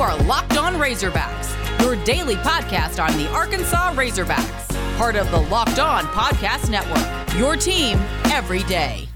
are Locked On Razorbacks, your daily podcast on the Arkansas Razorbacks, part of the Locked On Podcast Network. Your team every day.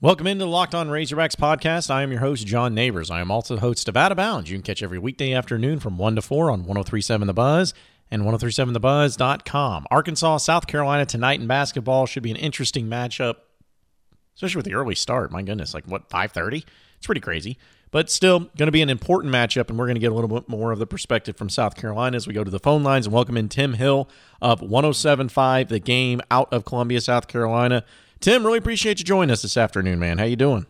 Welcome into the Locked On Razorbacks podcast. I am your host, John Neighbors. I am also host of Out of Bounds. You can catch every weekday afternoon from 1 to 4 on 1037 The Buzz and 1037thebuzz.com. Arkansas, South Carolina tonight in basketball should be an interesting matchup, especially with the early start. My goodness, like what, 5:30? It's pretty crazy. But still going to be an important matchup, and we're going to get a little bit more of the perspective from South Carolina as we go to the phone lines and welcome in Tim Hill of 1075 The Game out of Columbia, South Carolina. Tim, really appreciate you joining us this afternoon, man. How you doing?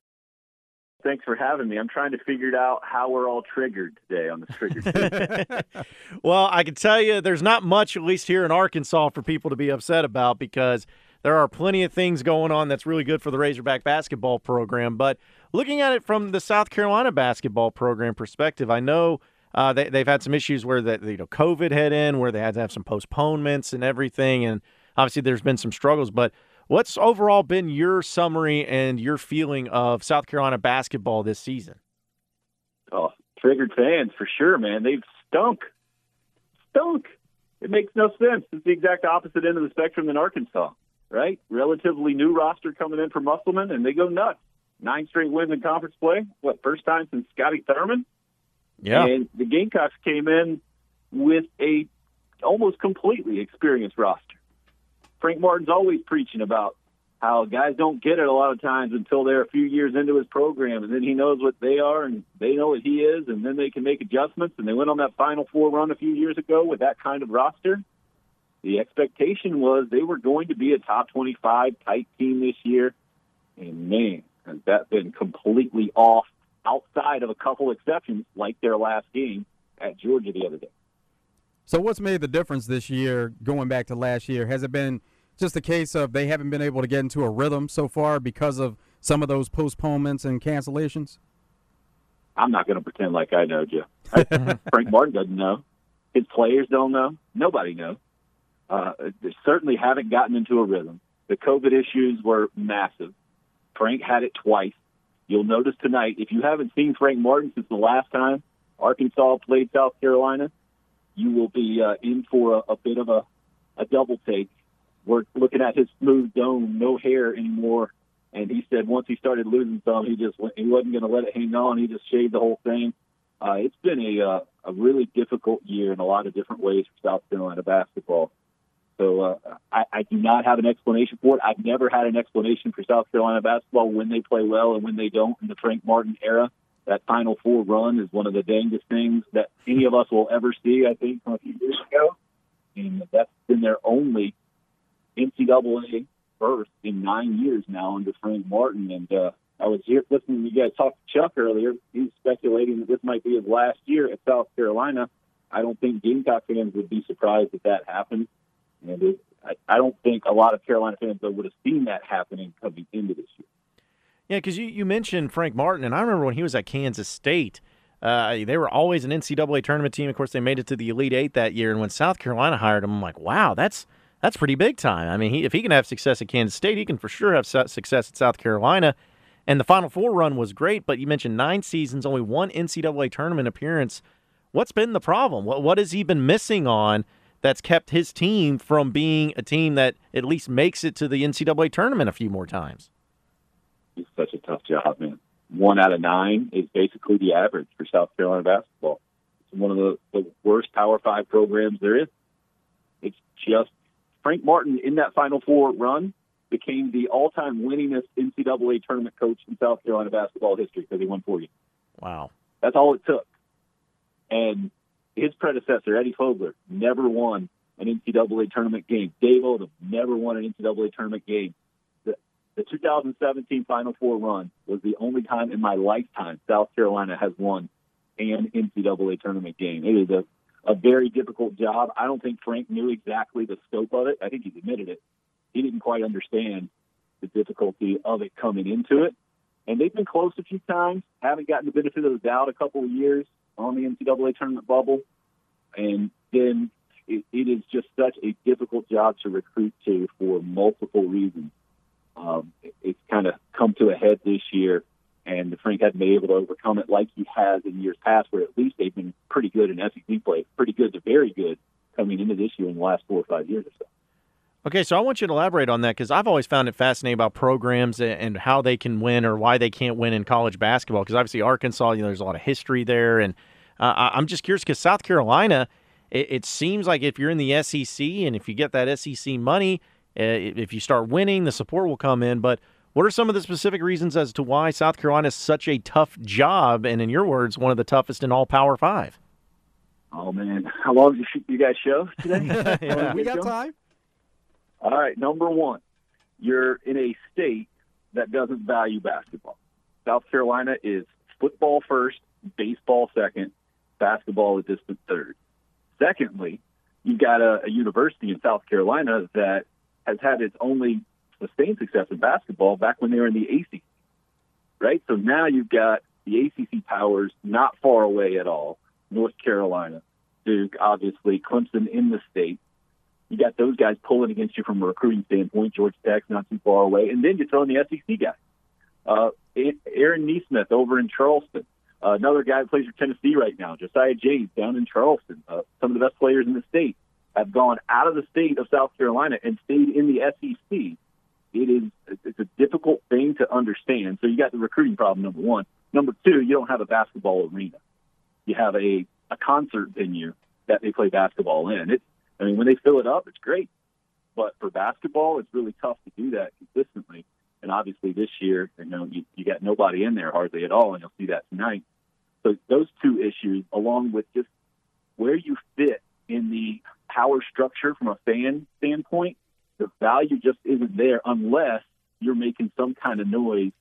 Thanks for having me. I'm trying to figure out how we're all triggered today on this trigger. well, I can tell you there's not much, at least here in Arkansas, for people to be upset about because there are plenty of things going on that's really good for the Razorback basketball program. But looking at it from the South Carolina basketball program perspective, I know uh, they, they've had some issues where that you know COVID hit in, where they had to have some postponements and everything, and obviously there's been some struggles. But what's overall been your summary and your feeling of South Carolina basketball this season? Oh, triggered fans for sure, man. They've stunk, stunk. It makes no sense. It's the exact opposite end of the spectrum than Arkansas, right? Relatively new roster coming in for Musselman, and they go nuts nine straight wins in conference play. What first time since Scotty Thurman? Yeah. And the Gamecocks came in with a almost completely experienced roster. Frank Martin's always preaching about how guys don't get it a lot of times until they're a few years into his program, and then he knows what they are and they know what he is, and then they can make adjustments. And they went on that Final Four run a few years ago with that kind of roster. The expectation was they were going to be a top 25 type team this year, and man, has that been completely off outside of a couple exceptions like their last game at Georgia the other day. So what's made the difference this year going back to last year? Has it been just a case of they haven't been able to get into a rhythm so far because of some of those postponements and cancellations? I'm not going to pretend like I know, Jeff. Frank Martin doesn't know. His players don't know. Nobody knows. Uh, they certainly haven't gotten into a rhythm. The COVID issues were massive. Frank had it twice. You'll notice tonight, if you haven't seen Frank Martin since the last time Arkansas played South Carolina, you will be uh, in for a, a bit of a, a double take. We're looking at his smooth dome, no hair anymore. And he said once he started losing some, he just he wasn't going to let it hang on. He just shaved the whole thing. Uh, it's been a uh, a really difficult year in a lot of different ways for South Carolina basketball. So uh, I, I do not have an explanation for it. I've never had an explanation for South Carolina basketball when they play well and when they don't in the Frank Martin era. That Final Four run is one of the dangest things that any of us will ever see, I think, from a few years ago. And that's been their only NCAA berth in nine years now under Frank Martin. And uh, I was here listening to you guys talk to Chuck earlier. He's speculating that this might be his last year at South Carolina. I don't think Gamecock fans would be surprised if that happened. And it, I, I don't think a lot of Carolina fans though would have seen that happening coming into this year. Yeah, because you, you mentioned Frank Martin, and I remember when he was at Kansas State, uh, they were always an NCAA tournament team. Of course, they made it to the Elite Eight that year, and when South Carolina hired him, I'm like, wow, that's that's pretty big time. I mean, he, if he can have success at Kansas State, he can for sure have success at South Carolina. And the Final Four run was great, but you mentioned nine seasons, only one NCAA tournament appearance. What's been the problem? What what has he been missing on that's kept his team from being a team that at least makes it to the NCAA tournament a few more times? It's such a tough job, man. One out of nine is basically the average for South Carolina basketball. It's one of the, the worst Power Five programs there is. It's just Frank Martin in that Final Four run became the all-time winningest NCAA tournament coach in South Carolina basketball history because he won 40. Wow. That's all it took. And his predecessor, Eddie Fogler, never won an NCAA tournament game. Dave Odom never won an NCAA tournament game. The, the 2017 Final Four run was the only time in my lifetime South Carolina has won an NCAA tournament game. It is a, a very difficult job. I don't think Frank knew exactly the scope of it. I think he's admitted it. He didn't quite understand the difficulty of it coming into it. And they've been close a few times, haven't gotten the benefit of the doubt a couple of years on the NCAA tournament bubble. And then it, it is just such a difficult job to recruit to for multiple reasons. Um, it, it's kind of come to a head this year. and the Frank hasn't been able to overcome it like he has in years past, where at least they've been pretty good in SEC play, pretty good to very good coming into this year in the last four or five years or so. Okay, so I want you to elaborate on that because I've always found it fascinating about programs and how they can win or why they can't win in college basketball. Because obviously Arkansas, you know, there's a lot of history there, and uh, I'm just curious because South Carolina, it, it, seems like if you're in the SEC and if you get that SEC money, uh, if you start winning, the support will come in. But what are some of the specific reasons as to why South Carolina is such a tough job, and in your words, one of the toughest in all Power Five? Oh man, how long did you, you guys show today? yeah. we got time. All right, number one, you're in a state that doesn't value basketball. South Carolina is football first, baseball second, basketball a distant third. Secondly, you've got a, a university in South Carolina that has had its only sustained success in basketball back when they were in the ACC, right? So now you've got the ACC powers not far away at all. North Carolina, Duke, obviously, Clemson in the state you got those guys pulling against you from a recruiting standpoint. Georgia Tech's not too far away, and then you throw in the SEC guys. Uh, Aaron Nesmith over in Charleston, uh, another guy who plays for Tennessee right now. Josiah James down in Charleston. Uh, some of the best players in the state have gone out of the state of South Carolina and stayed in the SEC. It is it's a difficult thing to understand. So you got the recruiting problem number one. Number two, you don't have a basketball arena. You have a a concert venue that they play basketball in. It's I mean, when they fill it up, it's great. But for basketball, it's really tough to do that consistently. And obviously, this year, you know, you, you got nobody in there hardly at all, and you'll see that tonight. So those two issues, along with just where you fit in the power structure from a fan standpoint, the value just isn't there unless you're making some kind of noise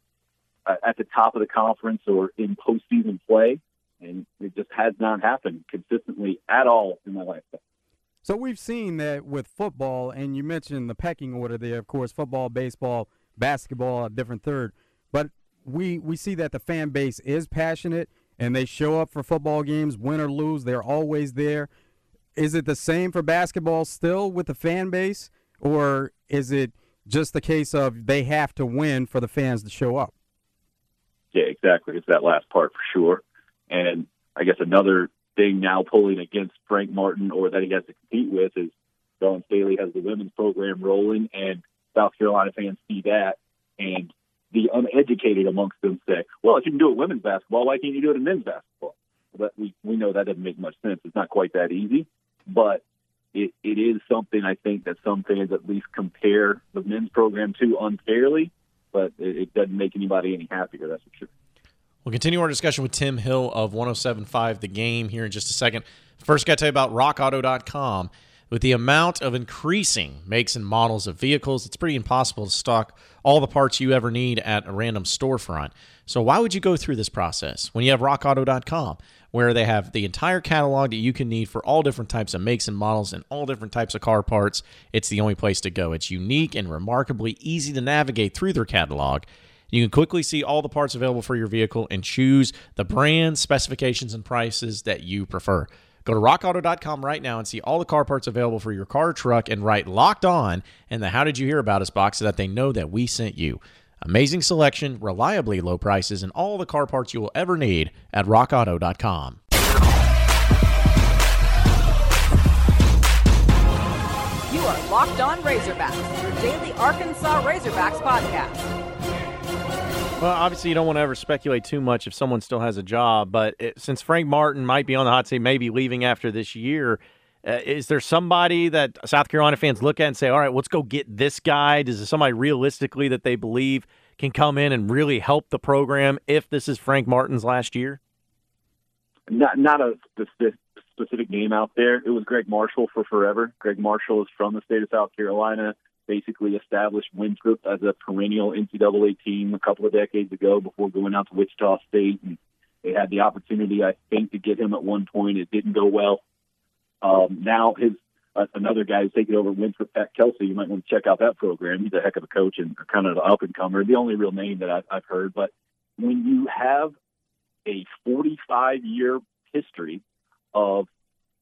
uh, at the top of the conference or in postseason play. And it just has not happened consistently at all in my lifetime. So we've seen that with football, and you mentioned the pecking order there, of course, football, baseball, basketball, a different third. But we we see that the fan base is passionate and they show up for football games, win or lose, they're always there. Is it the same for basketball still with the fan base, or is it just the case of they have to win for the fans to show up? Yeah, exactly. It's that last part for sure. And I guess another thing now pulling against Frank Martin or that he has to compete with is Dawn Staley has the women's program rolling, and South Carolina fans see that, and the uneducated amongst them say, "Well, if you can do it women's basketball, why can't you do it in men's basketball?" But we we know that doesn't make much sense. It's not quite that easy, but it, it is something I think that some fans at least compare the men's program to unfairly, but it, it doesn't make anybody any happier. That's for sure. We'll continue our discussion with Tim Hill of 1075 The Game here in just a second. First, got to tell you about rockauto.com. With the amount of increasing makes and models of vehicles, it's pretty impossible to stock all the parts you ever need at a random storefront. So, why would you go through this process when you have rockauto.com, where they have the entire catalog that you can need for all different types of makes and models and all different types of car parts? It's the only place to go. It's unique and remarkably easy to navigate through their catalog. You can quickly see all the parts available for your vehicle and choose the brand, specifications, and prices that you prefer. Go to rockauto.com right now and see all the car parts available for your car truck and write locked on in the How Did You Hear About Us box so that they know that we sent you. Amazing selection, reliably low prices, and all the car parts you will ever need at rockauto.com. You are Locked On Razorbacks, your daily Arkansas Razorbacks podcast. Well, obviously, you don't want to ever speculate too much if someone still has a job, but it, since Frank Martin might be on the hot seat, maybe leaving after this year, uh, is there somebody that South Carolina fans look at and say, all right, let's go get this guy? Does there somebody realistically that they believe can come in and really help the program if this is Frank Martin's last year? Not, not a specific name out there. It was Gregg Marshall for forever. Gregg Marshall is from the state of South Carolina basically established Winthrop as a perennial NCAA team a couple of decades ago before going out to Wichita State. And they had the opportunity, I think, to get him at one point. It didn't go well. Um, now his uh, another guy who's taking over Winthrop, Pat Kelsey. You might want to check out that program. He's a heck of a coach and kind of an up and comer. The only real name that I've, I've heard. But when you have a 45 year history of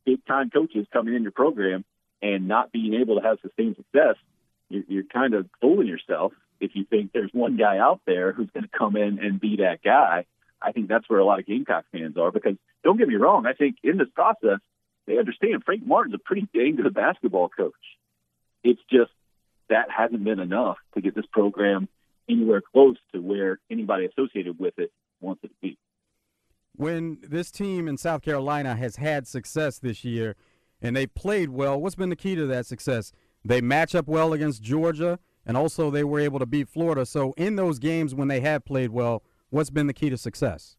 big time coaches coming in your program and not being able to have sustained success, you're, kind of fooling yourself if you think there's one guy out there who's going to come in and be that guy. I think that's where a lot of Gamecock fans are because don't get me wrong, I think in this process they understand Frank Martin's a pretty dang good basketball coach. It's just that hasn't been enough to get this program anywhere close to where anybody associated with it wants it to be. When this team in South Carolina has had success this year and they played well, what's been the key to that success? They match up well against Georgia, and also they were able to beat Florida. So, in those games when they have played well, what's been the key to success?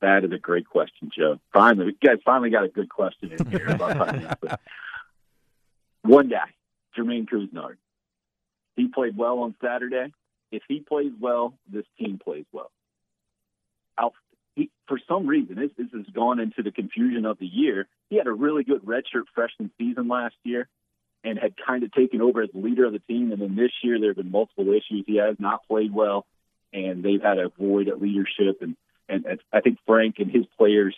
That is a great question, Joe. Finally, you guys finally got a good question in here about One guy, Jermaine Couisnard. He played well on Saturday. If he plays well, this team plays well. He, for some reason, this, this has gone into the confusion of the year. He had a really good redshirt freshman season last year and had kind of taken over as leader of the team. And then this year, there have been multiple issues. He has not played well, and they've had a void at leadership. And, and, I think Frank and his players,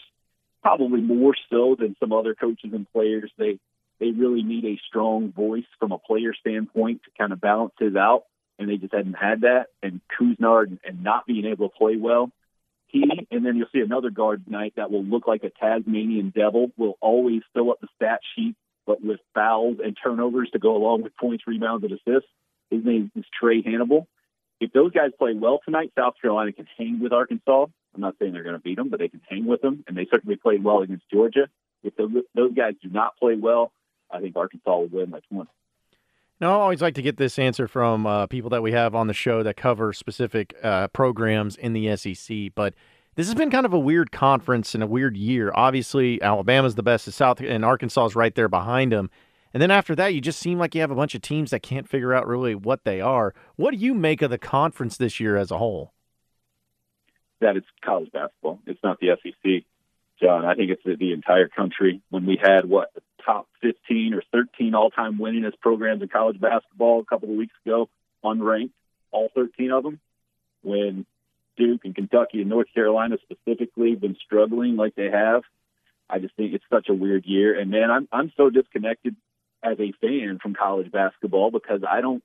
probably more so than some other coaches and players, they they really need a strong voice from a player standpoint to kind of balance his out. And they just hadn't had that. And Couisnard and, and not being able to play well. He, and then you'll see another guard tonight that will look like a Tasmanian devil, will always fill up the stat sheet but with fouls and turnovers to go along with points, rebounds, and assists. His name is Trae Hannibal. If those guys play well tonight, South Carolina can hang with Arkansas. I'm not saying they're going to beat them, but they can hang with them, and they certainly played well against Georgia. If those guys do not play well, I think Arkansas will win by 20. Now, I always like to get this answer from uh, people that we have on the show that cover specific uh, programs in the SEC, but – this has been kind of a weird conference and a weird year. Obviously, Alabama's the best, of South and Arkansas is right there behind them. And then after that, you just seem like you have a bunch of teams that can't figure out really what they are. What do you make of the conference this year as a whole? That it's college basketball. It's not the SEC, John. I think it's the, the entire country. When we had what the top 15 or 13 all-time winningest programs in college basketball a couple of weeks ago, unranked, all 13 of them. When Duke and Kentucky and North Carolina specifically been struggling like they have. I just think it's such a weird year. And man, I'm I'm so disconnected as a fan from college basketball because I don't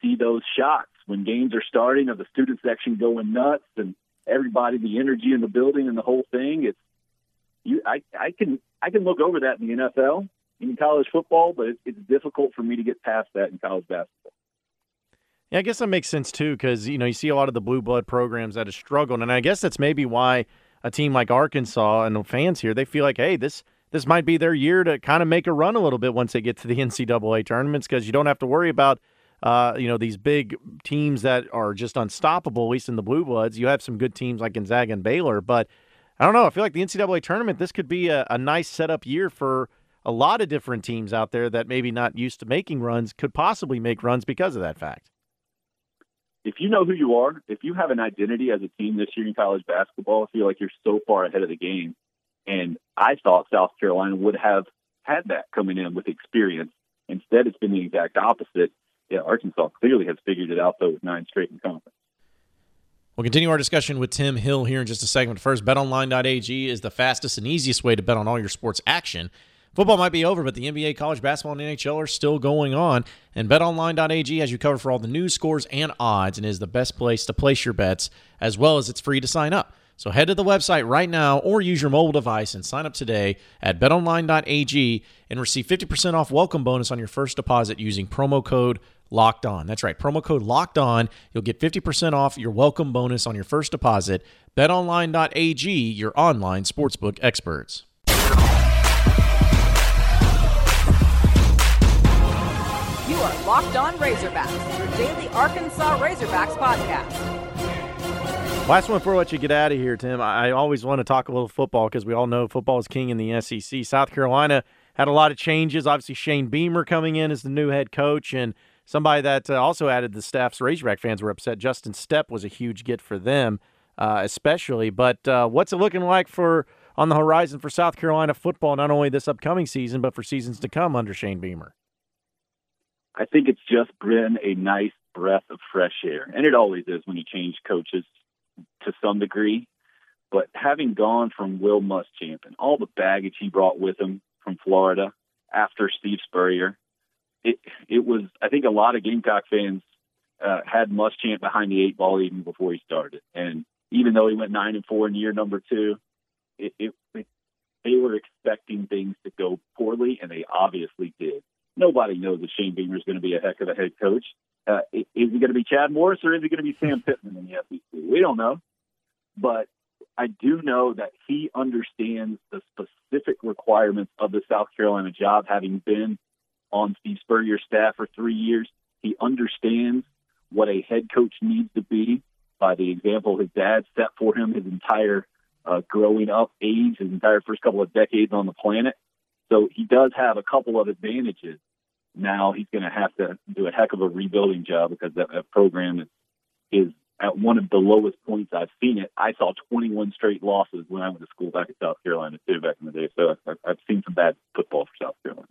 see those shots when games are starting of the student section going nuts and everybody, the energy in the building and the whole thing. It's you. I I can I can look over that in the NFL in college football, but it's, it's difficult for me to get past that in college basketball. Yeah, I guess that makes sense too, because you know you see a lot of the blue blood programs that have struggled, and I guess that's maybe why a team like Arkansas and the fans here they feel like, hey, this this might be their year to kind of make a run a little bit once they get to the NCAA tournaments, because you don't have to worry about uh, you know these big teams that are just unstoppable. At least in the blue bloods, you have some good teams like Gonzaga and Baylor, but I don't know. I feel like the NCAA tournament this could be a, a nice setup year for a lot of different teams out there that maybe not used to making runs could possibly make runs because of that fact if you know who you are, if you have an identity as a team this year in college basketball, I feel like you're so far ahead of the game. And I thought South Carolina would have had that coming in with experience. Instead, it's been the exact opposite. Yeah, Arkansas clearly has figured it out, though, with nine straight in conference. We'll continue our discussion with Tim Hill here in just a second. First, betonline.ag is the fastest and easiest way to bet on all your sports action. Football might be over, but the NBA, college basketball, and NHL are still going on. And betonline.ag has you covered for all the news, scores, and odds, and is the best place to place your bets, as well as it's free to sign up. So head to the website right now or use your mobile device and sign up today at betonline.ag and receive 50% off welcome bonus on your first deposit using promo code locked on. That's right, promo code locked on. You'll get 50% off your welcome bonus on your first deposit. BetOnline.ag, your online sportsbook experts. Are Locked On Razorbacks, your daily Arkansas Razorbacks podcast. Last one before I let you get out of here, Tim. I always want to talk a little football because we all know football is king in the SEC. South Carolina had a lot of changes. Obviously, Shane Beamer coming in as the new head coach, and somebody that uh, also added the staff's Razorback fans were upset. Justin Stepp was a huge get for them, uh, especially. But uh, what's it looking like for on the horizon for South Carolina football, not only this upcoming season, but for seasons to come under Shane Beamer? I think it's just been a nice breath of fresh air. And it always is when you change coaches to some degree. But having gone from Will Muschamp and all the baggage he brought with him from Florida after Steve Spurrier, it it was I think a lot of Gamecock fans uh, had Muschamp behind the eight ball even before he started. And even though he went nine and four in year number two, it, it, it they were expecting things to go poorly, and they obviously did. Nobody knows that Shane Beamer is going to be a heck of a head coach. Uh, is he going to be Chad Morris or is he going to be Sam Pittman in the SEC? We don't know. But I do know that he understands the specific requirements of the South Carolina job, having been on Steve Spurrier's staff for three years. He understands what a head coach needs to be by the example his dad set for him his entire uh, growing up age, his entire first couple of decades on the planet. So he does have a couple of advantages. Now he's going to have to do a heck of a rebuilding job because that, that program is, is at one of the lowest points I've seen it. I saw 21 straight losses when I went to school back in South Carolina too, back in the day. So I've, I've seen some bad football for South Carolina.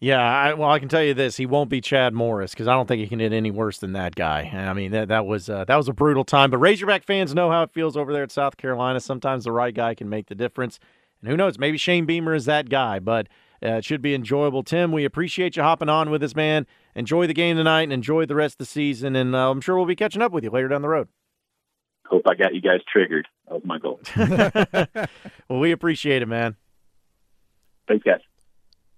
Yeah, I, well, I can tell you this: he won't be Chad Morris because I don't think he can hit any worse than that guy. I mean, that that was uh, that was a brutal time. But Razorback fans know how it feels over there at South Carolina. Sometimes the right guy can make the difference, and who knows? Maybe Shane Beamer is that guy. But uh, it should be enjoyable. Tim, we appreciate you hopping on with us, man. Enjoy the game tonight and enjoy the rest of the season. And uh, I'm sure we'll be catching up with you later down the road. Hope I got you guys triggered. That was my goal. well, we appreciate it, man. Thanks, guys.